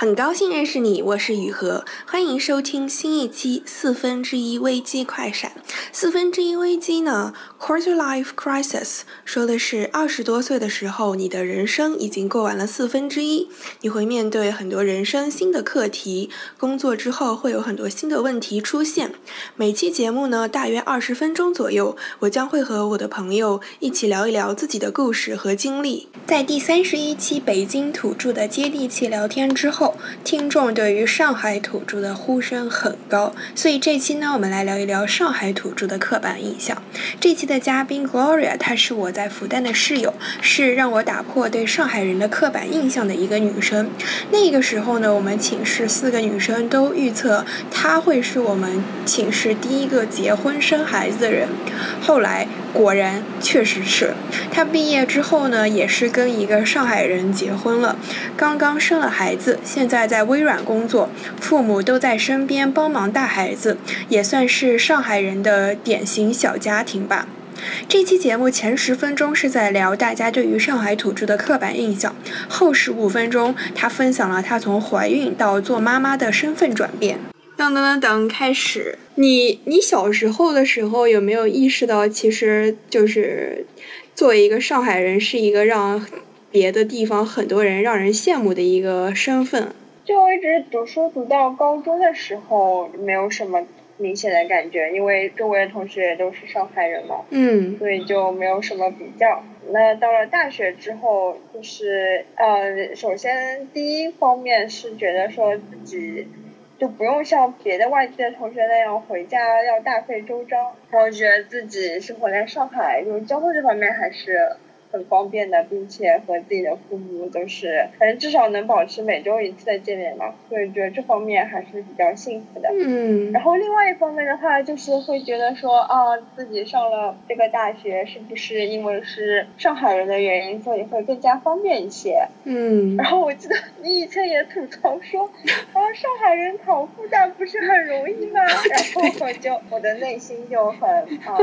很高兴认识你，我是雨禾，欢迎收听新一期四分之一危机快闪。四分之一危机呢，quarter life crisis，说的是二十多岁的时候，你的人生已经过完了四分之一，你会面对很多人生新的课题，工作之后会有很多新的问题出现。每期节目呢，大约二十分钟左右，我将会和我的朋友一起聊一聊自己的故事和经历。在第三十一期北京土著的接地气聊天之后。听众对于上海土著的呼声很高，所以这期呢，我们来聊一聊上海土著的刻板印象。这期的嘉宾 Gloria，她是我在复旦的室友，是让我打破对上海人的刻板印象的一个女生。那个时候呢，我们寝室四个女生都预测她会是我们寝室第一个结婚生孩子的人。后来果然确实是，她毕业之后呢，也是跟一个上海人结婚了，刚刚生了孩子。现在在微软工作，父母都在身边帮忙带孩子，也算是上海人的典型小家庭吧。这期节目前十分钟是在聊大家对于上海土著的刻板印象，后十五分钟他分享了他从怀孕到做妈妈的身份转变。等等等等，开始。你你小时候的时候有没有意识到，其实就是作为一个上海人是一个让。别的地方很多人让人羡慕的一个身份。就一直读书读到高中的时候，没有什么明显的感觉，因为周围的同学也都是上海人嘛。嗯。所以就没有什么比较。那到了大学之后，就是呃，首先第一方面是觉得说自己就不用像别的外地的同学那样回家要大费周章，然后觉得自己生活在上海，就是交通这方面还是。很方便的，并且和自己的父母都是，反正至少能保持每周一次的见面嘛，所以觉得这方面还是比较幸福的。嗯。然后另外一方面的话，就是会觉得说啊，自己上了这个大学，是不是因为是上海人的原因，所以会更加方便一些？嗯。然后我记得你以前也吐槽说，啊，上海人考复旦不是很容易吗？然后我就我的内心就很啊。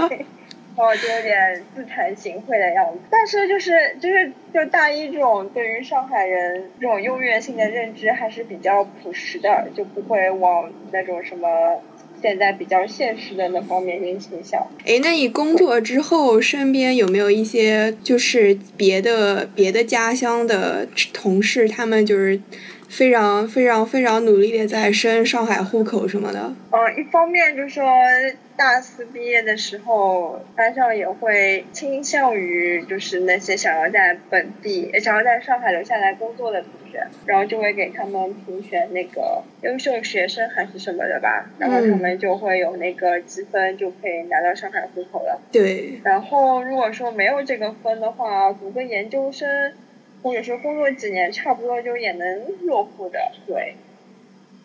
然后就有点自惭形秽的样子，但是就是就是就大一这种对于上海人这种优越性的认知还是比较朴实的，就不会往那种什么现在比较现实的那方面倾向。哎，那你工作之后身边有没有一些就是别的别的家乡的同事，他们就是非常非常非常努力的在申上海户口什么的？嗯，一方面就是说。大四毕业的时候，班上也会倾向于就是那些想要在本地、想要在上海留下来工作的同学，然后就会给他们评选那个优秀学生还是什么的吧，然后他们就会有那个积分，就可以拿到上海户口了。对。然后如果说没有这个分的话，读个研究生，或者是工作几年，差不多就也能落户的。对。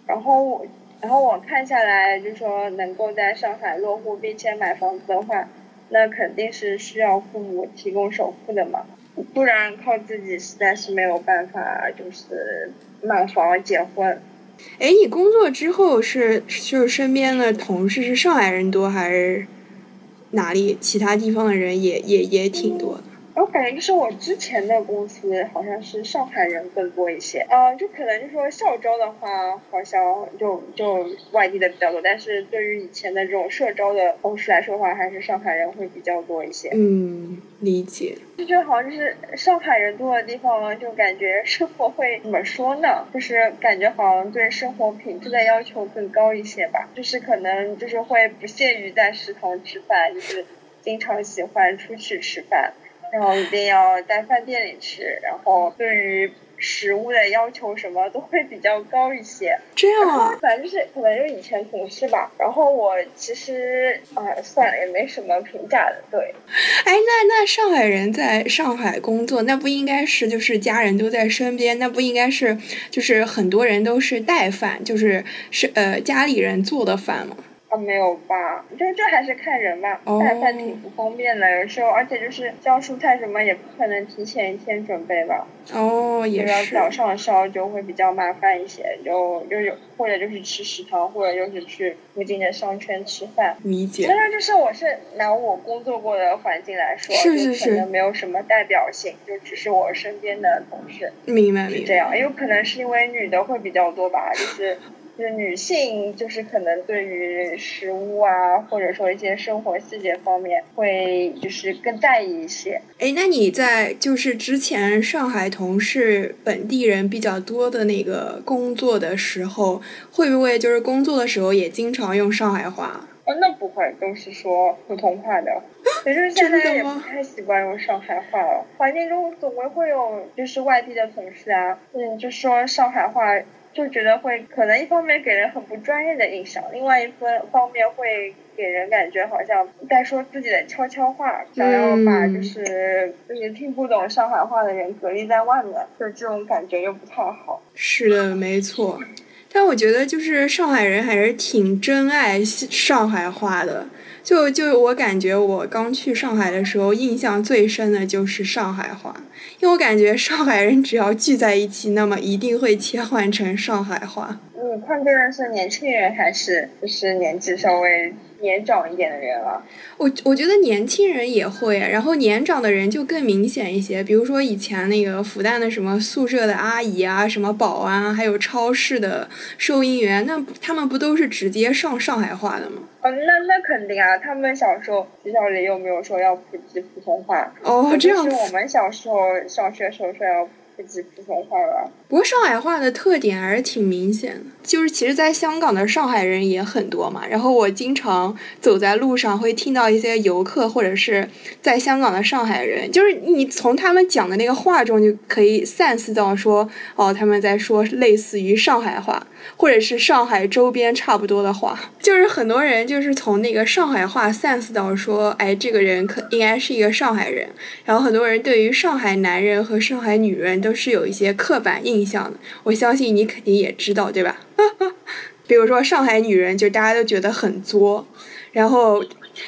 然后。然后我看下来，就说能够在上海落户并且买房子的话，那肯定是需要父母提供首付的嘛，不然靠自己实在是没有办法，就是买房结婚。哎，你工作之后是就是身边的同事是上海人多还是哪里其他地方的人也也也挺多的？我感觉就是我之前的公司好像是上海人更多一些，呃，就可能就说校招的话，好像就就外地的比较多，但是对于以前的这种社招的同事来说的话，还是上海人会比较多一些。嗯，理解。就觉得好像就是上海人多的地方，就感觉生活会怎么说呢？就是感觉好像对生活品质的要求更高一些吧，就是可能就是会不屑于在食堂吃饭，就是经常喜欢出去吃饭。然后一定要在饭店里吃，然后对于食物的要求什么都会比较高一些。这样啊，反正就是可能就以前同事吧。然后我其实啊，算了，也没什么评价的。对。哎，那那上海人在上海工作，那不应该是就是家人都在身边，那不应该是就是很多人都是带饭，就是是呃家里人做的饭吗？啊，没有吧？就这还是看人吧，哦带饭挺不方便的，有时候，而且就是烧蔬菜什么也不可能提前一天准备吧，哦，也是，要早上烧就会比较麻烦一些，就就有或者就是吃食堂，或者就是去附近的商圈吃饭。理解当。然，就是我是拿我工作过的环境来说，是是就是可能没有什么代表性，就只是我身边的同事明白明白。是这样，也有可能是因为女的会比较多吧，就是就是女性就是可能对于食物啊，或者说一些生活细节方面会就是更在意一些。哎，那你在就是之前上海同事本地人比较多的那个工作的时候，会不会就是工作的时候也经常用上海话？哦，那不会，都是说普通话的。可是现在也不太习惯用上海话了，环境中总归会有就是外地的同事啊，嗯，就说上海话，就觉得会可能一方面给人很不专业的印象，另外一分方面会给人感觉好像在说自己的悄悄话，想要把嗯就是就是听不懂上海话的人隔离在外面，就这种感觉又不太好。是的，没错。但我觉得就是上海人还是挺珍爱上海话的。就就我感觉我刚去上海的时候，印象最深的就是上海话，因为我感觉上海人只要聚在一起，那么一定会切换成上海话。你看这人是年轻人还是就是年纪稍微年长一点的人了？我我觉得年轻人也会，然后年长的人就更明显一些。比如说以前那个复旦的什么宿舍的阿姨啊，什么保安啊，还有超市的收银员，那他们不都是直接上上海话的吗？哦，那那肯定啊！他们小时候学校里又没有说要普及普通话，哦，这样。是我们小时候上学时候说要不，上海话。不过上海话的特点还是挺明显的，就是其实，在香港的上海人也很多嘛。然后我经常走在路上会听到一些游客或者是在香港的上海人，就是你从他们讲的那个话中就可以 sense 到说，哦，他们在说类似于上海话，或者是上海周边差不多的话。就是很多人就是从那个上海话 sense 到说，哎，这个人可应该是一个上海人。然后很多人对于上海男人和上海女人都是有一些刻板印象的，我相信你肯定也知道，对吧？比如说上海女人，就大家都觉得很作，然后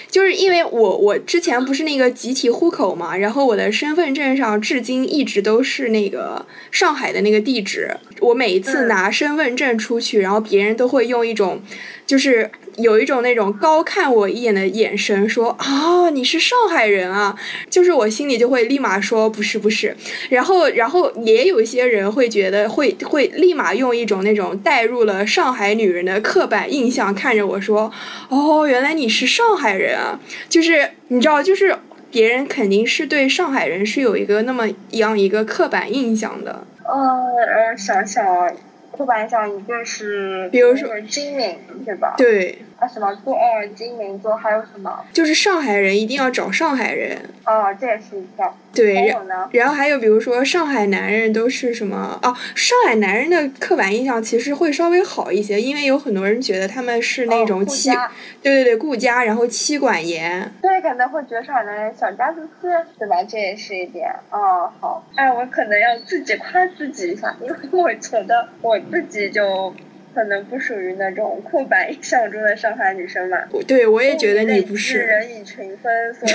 就是因为我我之前不是那个集体户口嘛，然后我的身份证上至今一直都是那个上海的那个地址，我每一次嗯拿身份证出去，然后别人都会用一种就是。有一种那种高看我一眼的眼神，说啊你是上海人啊，就是我心里就会立马说不是不是，然后然后也有一些人会觉得会会立马用一种那种带入了上海女人的刻板印象看着我说，哦原来你是上海人啊，就是你知道就是别人肯定是对上海人是有一个那么样一个刻板印象的，呃，呃，想想啊，刻板印象一个是，比如说那个精明，对吧？对，啊，什么做哦，金明做，还有什么？就是上海人一定要找上海人，哦，这也是一个。对，然后还有比如说上海男人都是什么哦，上海男人的刻板印象其实会稍微好一些，因为有很多人觉得他们是那种妻，家对对对，顾家，然后妻管严。对，可能会觉得上海男人小家子气，对吧？这也是一点。哦，好，哎，我可能要自己夸自己一下，因为我觉得我自己就可能不属于那种刻板印象中的上海女生嘛。我对我也觉得你不是，人以群分，所以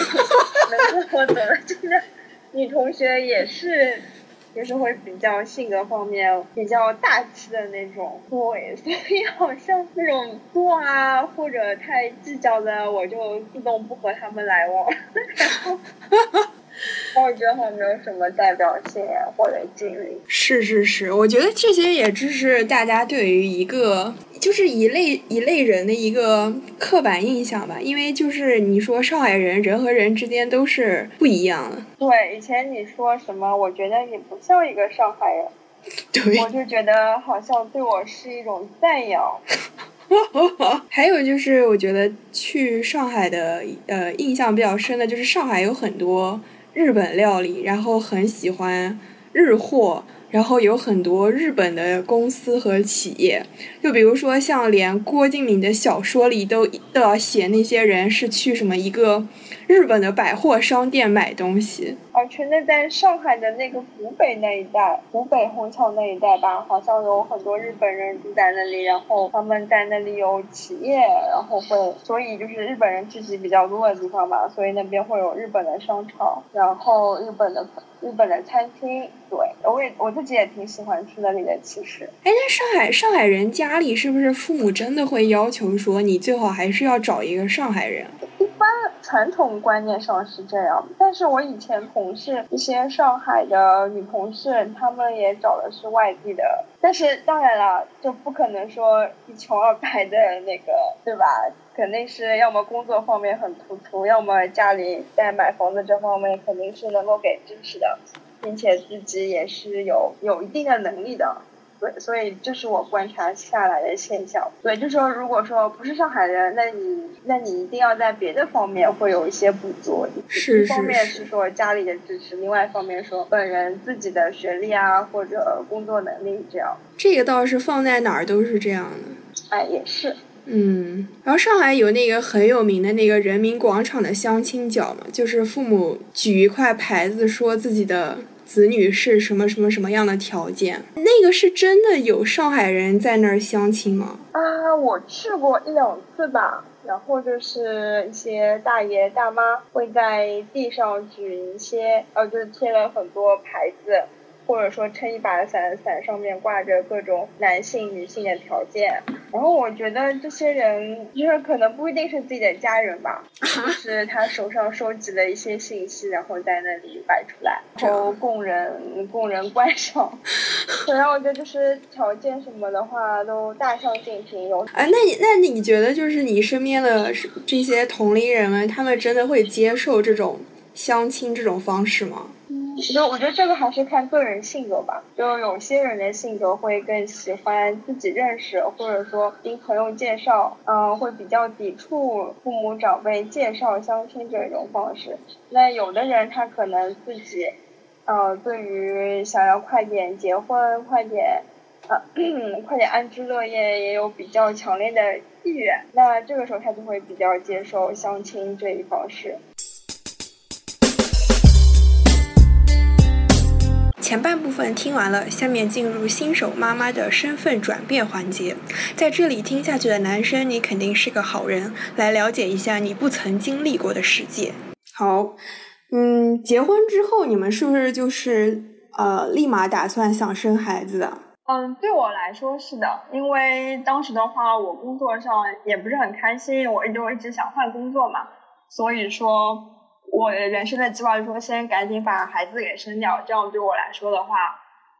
能 跟我走的这个女同学也是，也是会比较性格方面比较大气的那种，对，所以好像那种作啊或者太计较的，我就自动不和他们来往，然后。我觉得好像没有什么代表性啊或者经历。是是是，我觉得这些也只是大家对于一个就是一类一类人的一个刻板印象吧，因为就是你说上海人人和人之间都是不一样的，对，以前你说什么，我觉得你不像一个上海人，对。我就觉得好像对我是一种赞扬。还有就是，我觉得去上海的呃印象比较深的就是上海有很多日本料理，然后很喜欢日货，然后有很多日本的公司和企业，就比如说像连郭敬明的小说里都都要写那些人是去什么一个日本的百货商店买东西。而且那在上海的那个湖北那一带，湖北虹桥那一带吧，好像有很多日本人住在那里，然后他们在那里有企业，然后会，所以就是日本人聚集比较多的地方嘛，所以那边会有日本的商场，然后日本的日本的餐厅。对，我也我自己也挺喜欢去那里的，其实。哎，那上海上海人家里是不是父母真的会要求说你最好还是要找一个上海人？一般传统观念上是这样，但是我以前同事一些上海的女同事，她们也找的是外地的，但是当然了，就不可能说一穷二白的那个，对吧？肯定是要么工作方面很突出，要么家里在买房子这方面肯定是能够给支持的。并且自己也是有有一定的能力的，对，所以这是我观察下来的现象。对，就说如果说不是上海人，那你那你一定要在别的方面会有一些补足。是一方面是说家里的支持，另外一方面说本人自己的学历啊或者工作能力这样。这个倒是放在哪儿都是这样的。哎，也是。嗯，然后上海有那个很有名的那个人民广场的相亲角嘛，就是父母举一块牌子说自己的。子女是什么什么什么样的条件？那个是真的有上海人在那儿相亲吗？啊，我去过一两次吧，然后就是一些大爷大妈会在地上举一些，呃，就是贴了很多牌子。或者说撑一把伞，伞上面挂着各种男性、女性的条件。然后我觉得这些人就是可能不一定是自己的家人吧，就是他手上收集了一些信息，然后在那里摆出来，然后供人供人观赏。反正我觉得就是条件什么的话都大相径庭。有哎，那你那你觉得就是你身边的这些同龄人们，他们真的会接受这种相亲这种方式吗？就我觉得这个还是看个人性格吧，就有些人的性格会更喜欢自己认识，或者说听朋友介绍，嗯，会比较抵触父母长辈介绍相亲这种方式。那有的人他可能自己，呃，对于想要快点结婚、快点，呃，快点安居乐业，也有比较强烈的意愿。那这个时候他就会比较接受相亲这一方式。前半部分听完了，下面进入新手妈妈的身份转变环节。在这里听下去的男生，你肯定是个好人。来了解一下你不曾经历过的世界。好，嗯，结婚之后你们是不是就是呃立马打算想生孩子的？嗯，对我来说是的，因为当时的话我工作上也不是很开心，我就一直想换工作嘛，所以说。我人生的计划是说，先赶紧把孩子给生掉，这样对我来说的话，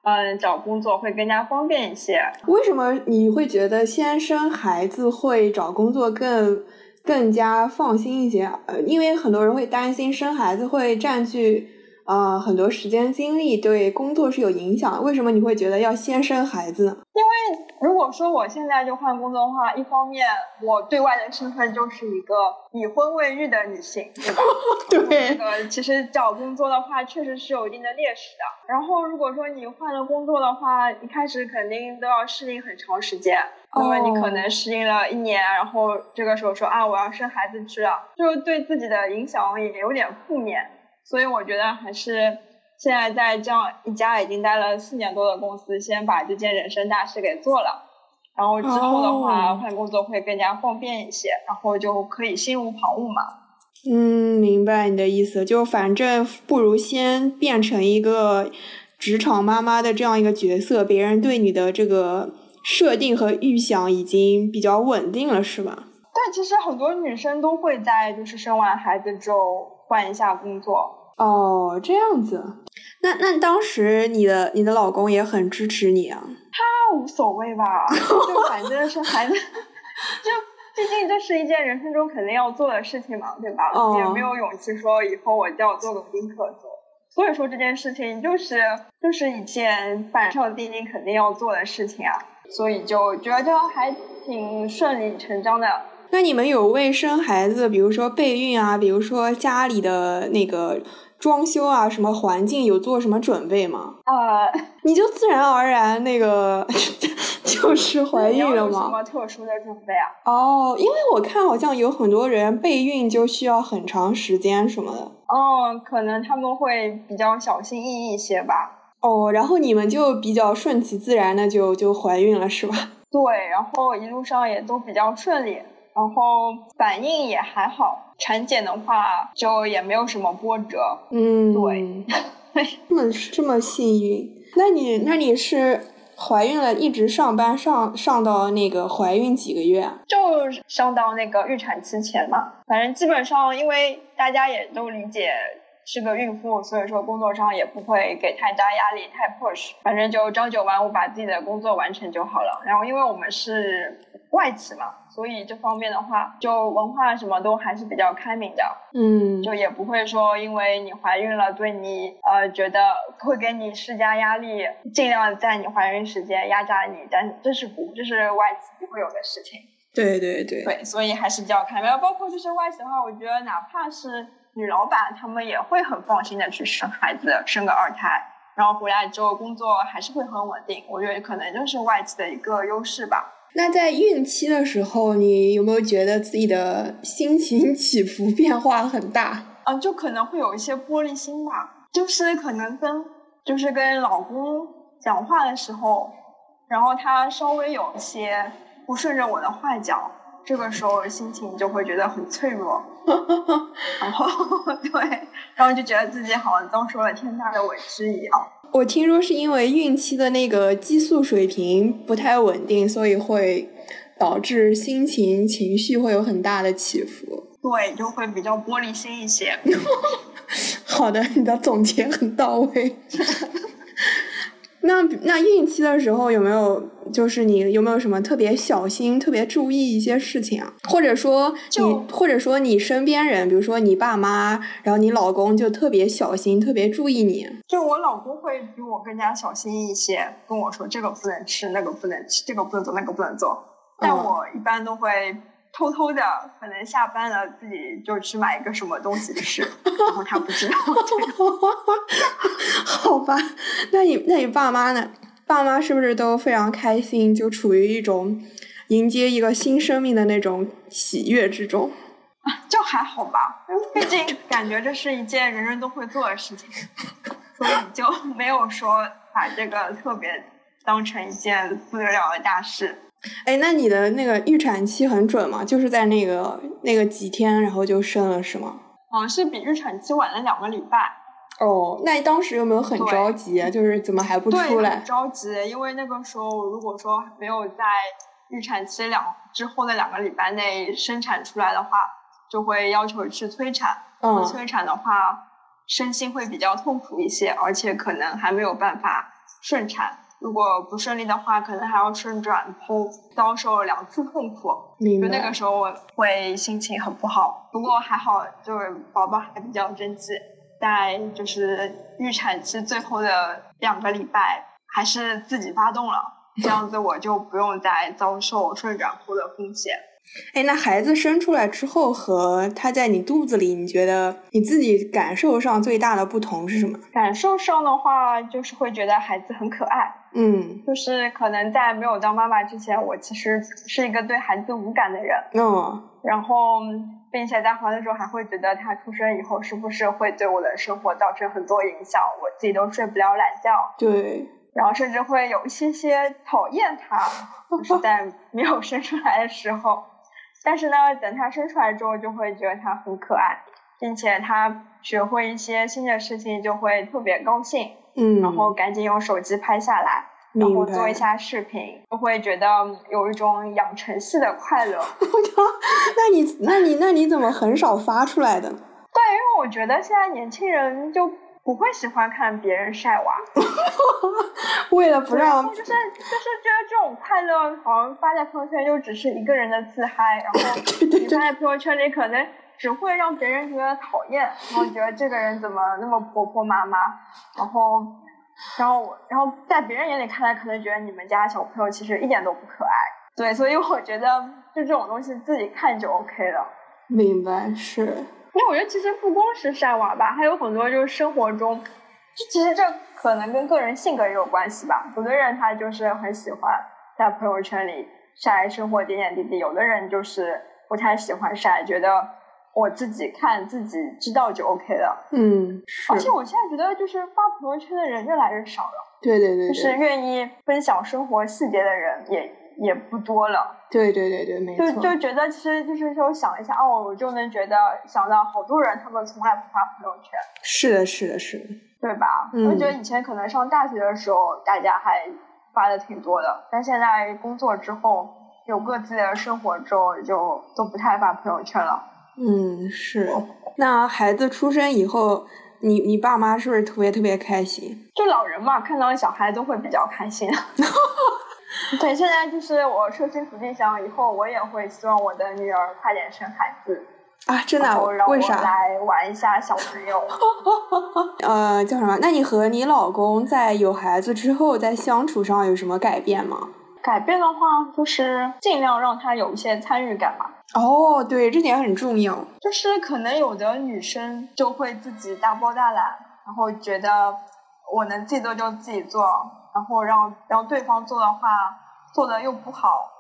嗯，找工作会更加方便一些。为什么你会觉得先生孩子会找工作更更加放心一些？呃，因为很多人会担心生孩子会占据。呃，很多时间精力对工作是有影响。为什么你会觉得要先生孩子呢？因为如果说我现在就换工作的话，一方面我对外的身份就是一个已婚未育的女性，对吧？对。那个其实找工作的话，确实是有一定的劣势的。然后如果说你换了工作的话，一开始肯定都要适应很长时间。那么你可能适应了一年，然后这个时候说啊，我要生孩子去了，就对自己的影响也有点负面。所以我觉得还是现在在这样一家已经待了四年多的公司，先把这件人生大事给做了，然后之后的话换工作会更加方便一些，然后就可以心无旁骛嘛。嗯，明白你的意思，就反正不如先变成一个职场妈妈的这样一个角色，别人对你的这个设定和预想已经比较稳定了，是吧？但其实很多女生都会在就是生完孩子之后。换一下工作哦，这样子，那那当时你的你的老公也很支持你啊？他无所谓吧，就反正是孩子，就毕竟这是一件人生中肯定要做的事情嘛，对吧？也没有勇气说以后我就要做个丁克做，所以说这件事情就是就是一件板上钉钉肯定要做的事情啊，所以就觉得还挺顺理成章的。那你们有为生孩子，比如说备孕啊，比如说家里的那个装修啊，什么环境有做什么准备吗？呃，你就自然而然那个 就是怀孕了吗？什么特殊的准备啊？哦，因为我看好像有很多人备孕就需要很长时间什么的。哦，可能他们会比较小心翼翼一些吧。哦，然后你们就比较顺其自然的就就怀孕了是吧？对，然后一路上也都比较顺利，然后反应也还好，产检的话就也没有什么波折。嗯，对，这么这么幸运，那你那你是怀孕了，一直上班上上到那个怀孕几个月？就上到那个预产期前嘛，反正基本上因为大家也都理解。是个孕妇，所以说工作上也不会给太大压力，太 push，反正就朝九晚五把自己的工作完成就好了。然后因为我们是外企嘛，所以这方面的话，就文化什么都还是比较开明的。嗯，就也不会说因为你怀孕了，对你呃觉得会给你施加压力，尽量在你怀孕时间压榨你，但这是不这是外企不会有的事情。对对对。对，所以还是比较开明。包括就是外企的话，我觉得哪怕是。女老板她们也会很放心的去生孩子，生个二胎，然后回来之后工作还是会很稳定。我觉得可能就是外企的一个优势吧。那在孕期的时候，你有没有觉得自己的心情起伏变化很大？嗯，就可能会有一些玻璃心吧，就是可能跟就是跟老公讲话的时候，然后他稍微有一些不顺着我的话讲。这个时候心情就会觉得很脆弱，然后对，然后就觉得自己好像遭受了天大的委屈一样。我听说是因为孕期的那个激素水平不太稳定，所以会导致心情情绪会有很大的起伏。对，就会比较玻璃心一些。好的，你的总结很到位。那那孕期的时候有没有就是你有没有什么特别小心、特别注意一些事情啊？或者说你或者说你身边人，比如说你爸妈，然后你老公就特别小心、特别注意你。就我老公会比我更加小心一些，跟我说这个不能吃，那个不能吃，这个不能做，那个不能做。但我一般都会。偷偷的，可能下班了自己就去买一个什么东西吃，然后他不知道。好吧，那你那你爸妈呢？爸妈是不是都非常开心，就处于一种迎接一个新生命的那种喜悦之中？就还好吧，毕竟感觉这是一件人人都会做的事情，所以就没有说把这个特别当成一件不得了的大事。哎，那你的那个预产期很准吗？就是在那个那个几天，然后就生了，是吗？嗯，是比预产期晚了两个礼拜。哦，那你当时有没有很着急？就是怎么还不出来？很着急，因为那个时候如果说没有在预产期两之后的两个礼拜内生产出来的话，就会要求去催产。嗯。催产的话，身心会比较痛苦一些，而且可能还没有办法顺产。如果不顺利的话，可能还要顺转剖，遭受两次痛苦，就那个时候我会心情很不好。不过还好，就是宝宝还比较争气，在就是预产期最后的两个礼拜，还是自己发动了，这样子我就不用再遭受顺转剖的风险。哎，那孩子生出来之后和他在你肚子里，你觉得你自己感受上最大的不同是什么？感受上的话，就是会觉得孩子很可爱。嗯，就是可能在没有当妈妈之前，我其实是一个对孩子无感的人。嗯，然后，并且在怀的时候还会觉得他出生以后是不是会对我的生活造成很多影响，我自己都睡不了懒觉。对。然后甚至会有一些些讨厌他，就是在没有生出来的时候。但是呢，等他生出来之后，就会觉得他很可爱，并且他学会一些新的事情就会特别高兴，嗯，然后赶紧用手机拍下来，然后做一下视频，就会觉得有一种养成系的快乐。那你那你那你怎么很少发出来的？对，因为我觉得现在年轻人就。不会喜欢看别人晒娃，为了不让就是就是觉得这种快乐好像发在朋友圈就只是一个人的自嗨，然后 你发在朋友圈里可能只会让别人觉得讨厌，然后觉得这个人怎么那么婆婆妈妈，然后然后然后在别人眼里看来可能觉得你们家小朋友其实一点都不可爱，对，所以我觉得就这种东西自己看就 OK 了。明白是。因为我觉得其实不光是晒娃吧，还有很多就是生活中，就其实这可能跟个人性格也有关系吧。有的人他就是很喜欢在朋友圈里晒生活点点滴滴，有的人就是不太喜欢晒，觉得我自己看自己知道就 OK 了。嗯，而且我现在觉得，就是发朋友圈的人越来越少了。对对对，就是愿意分享生活细节的人也也不多了。对对对对，没错。就就觉得其实就是说想一下哦，我就能觉得想到好多人，他们从来不发朋友圈。是的，是的，是的，对吧？我觉得以前可能上大学的时候，大家还发的挺多的，但现在工作之后，有各自的生活之后，就都不太发朋友圈了。嗯，是。那孩子出生以后。你你爸妈是不是特别特别开心？就老人嘛，看到小孩都会比较开心。对，现在就是我设身处地想，以后我也会希望我的女儿快点生孩子啊！真的？为啥？来玩一下小朋友。呃，叫什么？那你和你老公在有孩子之后，在相处上有什么改变吗？改变的话，就是尽量让他有一些参与感吧。哦，对，这点很重要。就是可能有的女生就会自己大包大揽，然后觉得我能自己做就自己做，然后让让对方做的话做的又不好，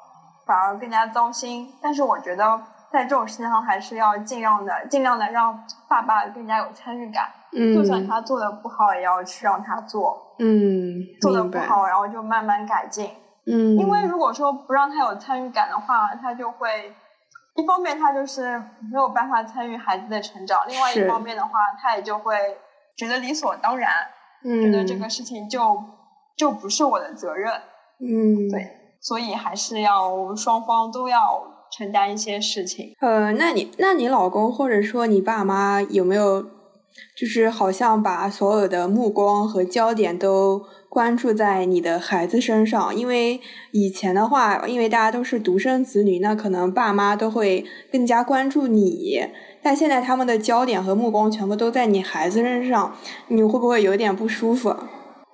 反而更加糟心。但是我觉得在这种事情上还是要尽量的尽量的让爸爸更加有参与感。嗯。就算他做的不好，也要去让他做。嗯。做的不好，然后就慢慢改进。嗯。因为如果说不让他有参与感的话，他就会。一方面，他就是没有办法参与孩子的成长；，另外一方面的话，他也就会觉得理所当然，觉得这个事情就就不是我的责任。嗯，对，所以还是要双方都要承担一些事情。呃，那你那你老公或者说你爸妈有没有，就是好像把所有的目光和焦点都？关注在你的孩子身上，因为以前的话，因为大家都是独生子女，那可能爸妈都会更加关注你。但现在他们的焦点和目光全部都在你孩子身上，你会不会有点不舒服？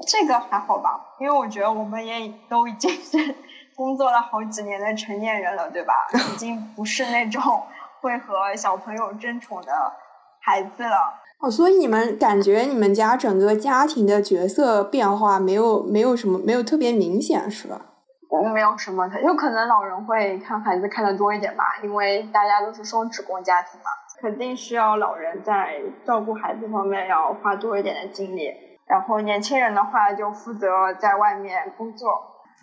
这个还好吧，因为我觉得我们也都已经是 工作了好几年的成年人了，对吧？已经不是那种会和小朋友争宠的孩子了。哦，所以你们感觉你们家整个家庭的角色变化没有没有什么没有特别明显是吧？嗯，没有什么，有可能老人会看孩子看的多一点吧，因为大家都是双职工家庭嘛，肯定需要老人在照顾孩子方面要花多一点的精力，然后年轻人的话就负责在外面工作。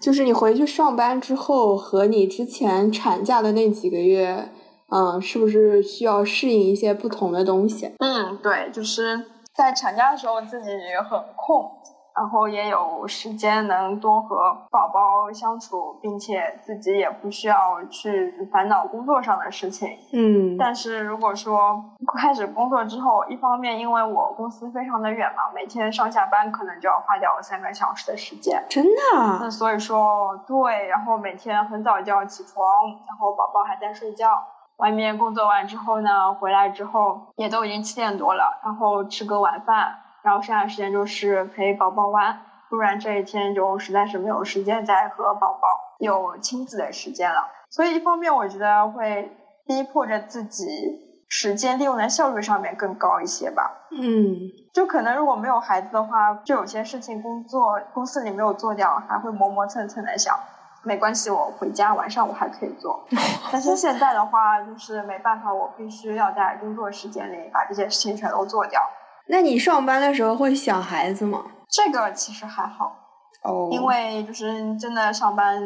就是你回去上班之后和你之前产假的那几个月。嗯，是不是需要适应一些不同的东西？嗯，对，就是在产假的时候自己很空，然后也有时间能多和宝宝相处，并且自己也不需要去烦恼工作上的事情。嗯，但是如果说开始工作之后，一方面因为我公司非常的远嘛，每天上下班可能就要花掉三个小时的时间。真的？那所以说，对，然后每天很早就要起床，然后宝宝还在睡觉。外面工作完之后呢，回来之后也都已经七点多了，然后吃个晚饭，然后剩下的时间就是陪宝宝玩，不然这一天就实在是没有时间再和宝宝有亲子的时间了。所以一方面我觉得会逼迫着自己时间利用在效率上面更高一些吧。嗯，就可能如果没有孩子的话，就有些事情工作公司里没有做掉，还会磨磨蹭蹭的想。没关系，我回家晚上我还可以做。但是现在的话，就是没办法，我必须要在工作时间里把这些事情全都做掉。那你上班的时候会想孩子吗？这个其实还好，哦，因为就是真的上班，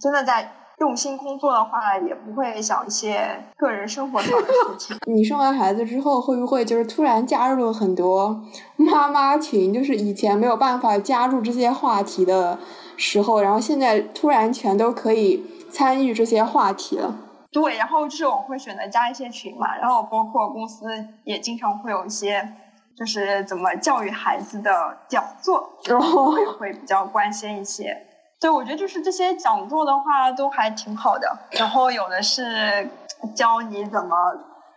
真的在用心工作的话，也不会想一些个人生活上的事情。你生完孩子之后，会不会就是突然加入了很多妈妈群？就是以前没有办法加入这些话题的。时候，然后现在突然全都可以参与这些话题了。对，然后就是我会选择加一些群嘛，然后包括公司也经常会有一些，就是怎么教育孩子的讲座，我也会比较关心一些。对，我觉得就是这些讲座的话都还挺好的。然后有的是教你怎么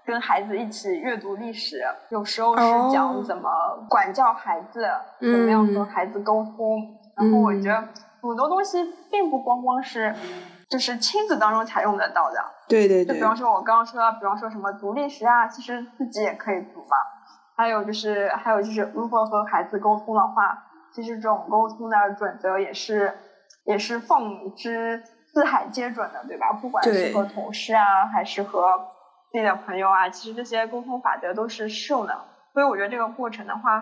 跟孩子一起阅读历史，有时候是讲怎么管教孩子，怎么样和孩子沟通。然后我觉得。很多东西并不光光是，就是亲子当中才用得到的。对对对。就比方说，我刚刚说到，比方说什么读历史啊，其实自己也可以读嘛。还有就是，还有就是，如何和孩子沟通的话，其实这种沟通的准则也是也是放之四海皆准的，对吧？不管是和同事啊，还是和自己的朋友啊，其实这些沟通法则都是适用的。所以我觉得这个过程的话，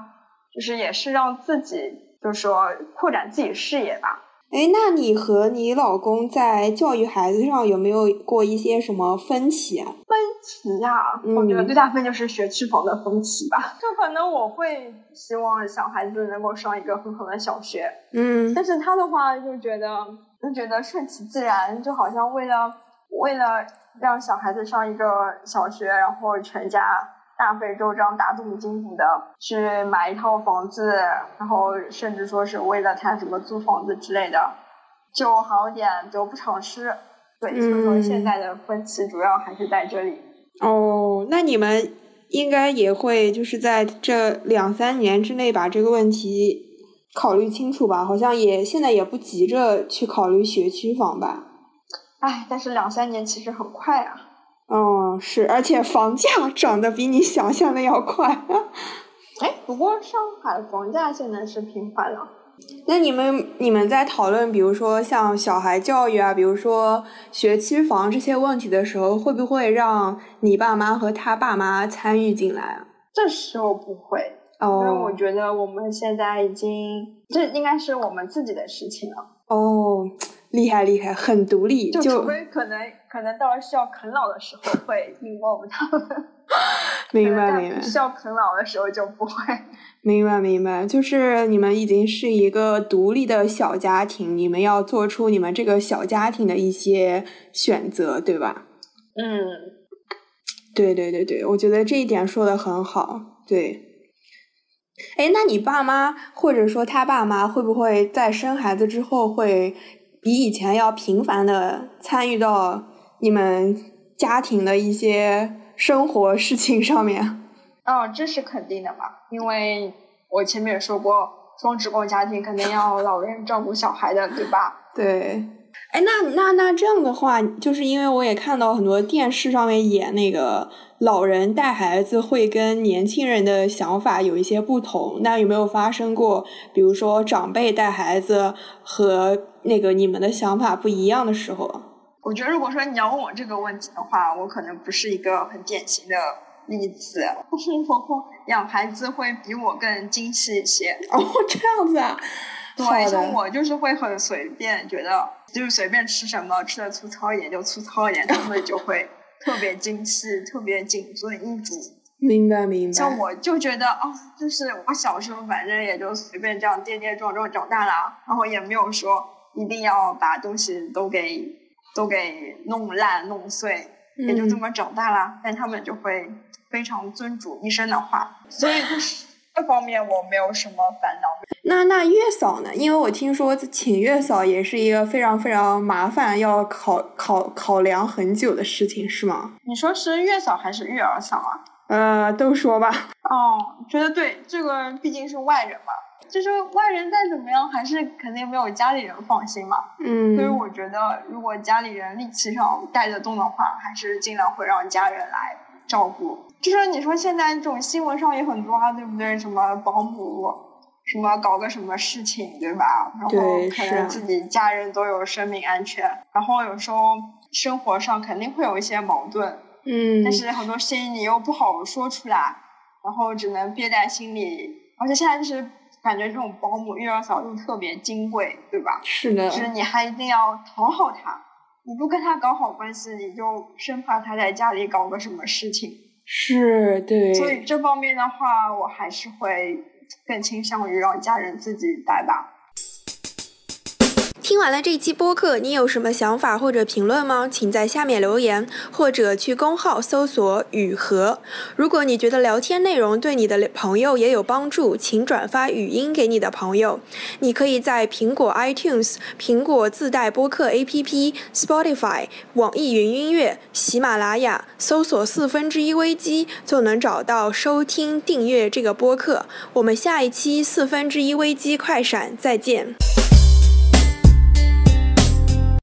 就是也是让自己，就是说扩展自己视野吧。哎，那你和你老公在教育孩子上有没有过一些什么分歧啊？分歧呀，我觉得最大分就是学区房的分歧吧。就可能我会希望小孩子能够上一个很好的小学，嗯，但是他的话就觉得就觉得顺其自然，就好像为了为了让小孩子上一个小学，然后全家。大费周章、打动筋骨的去买一套房子，然后甚至说是为了他什么租房子之类的，就好点得不偿失。对，所以说现在的分歧主要还是在这里。哦，那你们应该也会就是在这两三年之内把这个问题考虑清楚吧？好像也现在也不急着去考虑学区房吧？哎，但是两三年其实很快啊。嗯，是，而且房价涨得比你想象的要快。哎，不过上海房价现在是平缓了。那你们你们在讨论，比如说像小孩教育啊，比如说学区房这些问题的时候，会不会让你爸妈和他爸妈参与进来啊？这时候不会，因为我觉得我们现在已经，这应该是我们自己的事情了。哦。厉害厉害，很独立。就除非可能可能到了需要啃老的时候会应我他们。明白明白。需要啃老的时候就不会。明白明白，就是你们已经是一个独立的小家庭，你们要做出你们这个小家庭的一些选择，对吧？嗯。对对对对，我觉得这一点说的很好。对。哎，那你爸妈或者说他爸妈会不会在生孩子之后会？比以前要频繁的参与到你们家庭的一些生活事情上面。哦，这是肯定的嘛，因为我前面也说过，双职工家庭肯定要老人照顾小孩的，对吧？对。哎，那那那这样的话，就是因为我也看到很多电视上面演那个老人带孩子会跟年轻人的想法有一些不同。那有没有发生过，比如说长辈带孩子和那个你们的想法不一样的时候？我觉得，如果说你要问我这个问题的话，我可能不是一个很典型的例子。婆婆养孩子会比我更精细一些。哦，这样子啊。对，像我就是会很随便，觉得就是随便吃什么，吃的粗糙一点就粗糙一点，他们就会 特别精细，特别谨遵医嘱。明白明白。像我就觉得哦，就是我小时候反正也就随便这样跌跌撞撞长大了，然后也没有说一定要把东西都给都给弄烂弄碎，也就这么长大了。但他们就会非常尊嘱医生的话，所以就 是这方面我没有什么烦恼。那那月嫂呢？因为我听说请月嫂也是一个非常非常麻烦，要考考考量很久的事情，是吗？你说是月嫂还是育儿嫂啊？呃，都说吧。哦，觉得对，这个毕竟是外人嘛，就是外人再怎么样，还是肯定没有家里人放心嘛。嗯。所以我觉得，如果家里人力气上带得动的话，还是尽量会让家人来照顾。就是你说现在这种新闻上也很多啊，对不对？什么保姆。什么搞个什么事情，对吧？然后可能自己家人都有生命安全，然后有时候生活上肯定会有一些矛盾，嗯，但是很多事情你又不好说出来，然后只能憋在心里。而且现在就是感觉这种保姆、育儿嫂就特别金贵，对吧？是的，就是你还一定要讨好他，你不跟他搞好关系，你就生怕他在家里搞个什么事情。是，对。所以这方面的话，我还是会。更倾向于让家人自己带吧。听完了这期播客，你有什么想法或者评论吗？请在下面留言，或者去公号搜索“雨禾”。如果你觉得聊天内容对你的朋友也有帮助，请转发语音给你的朋友。你可以在苹果 iTunes、苹果自带播客 APP、Spotify、网易云音乐、喜马拉雅搜索“四分之一危机”，就能找到收听订阅这个播客。我们下一期四分之一危机快闪再见。